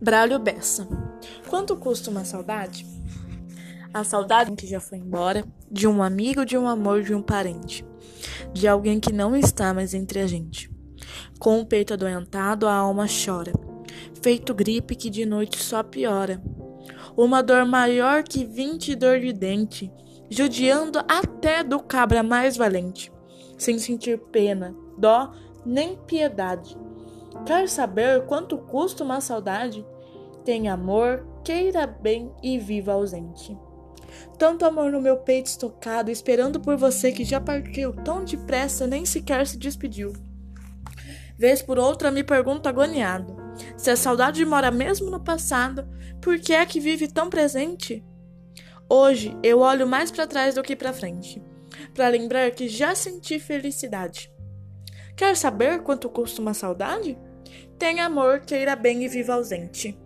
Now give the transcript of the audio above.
Braulio Bessa. Quanto custa uma saudade? A saudade que já foi embora, de um amigo, de um amor, de um parente, de alguém que não está mais entre a gente. Com o peito adoentado, a alma chora, feito gripe que de noite só piora. Uma dor maior que vinte dor de dente, judiando até do cabra mais valente, sem sentir pena, dó nem piedade Quer saber quanto custa uma saudade? Tem amor, queira bem e viva ausente. Tanto amor no meu peito estocado, esperando por você que já partiu tão depressa, nem sequer se despediu. Vez por outra me pergunto agoniado: se a saudade mora mesmo no passado, por que é que vive tão presente? Hoje eu olho mais para trás do que para frente, para lembrar que já senti felicidade. Quer saber quanto custa uma saudade? Tem amor, queira bem e viva ausente.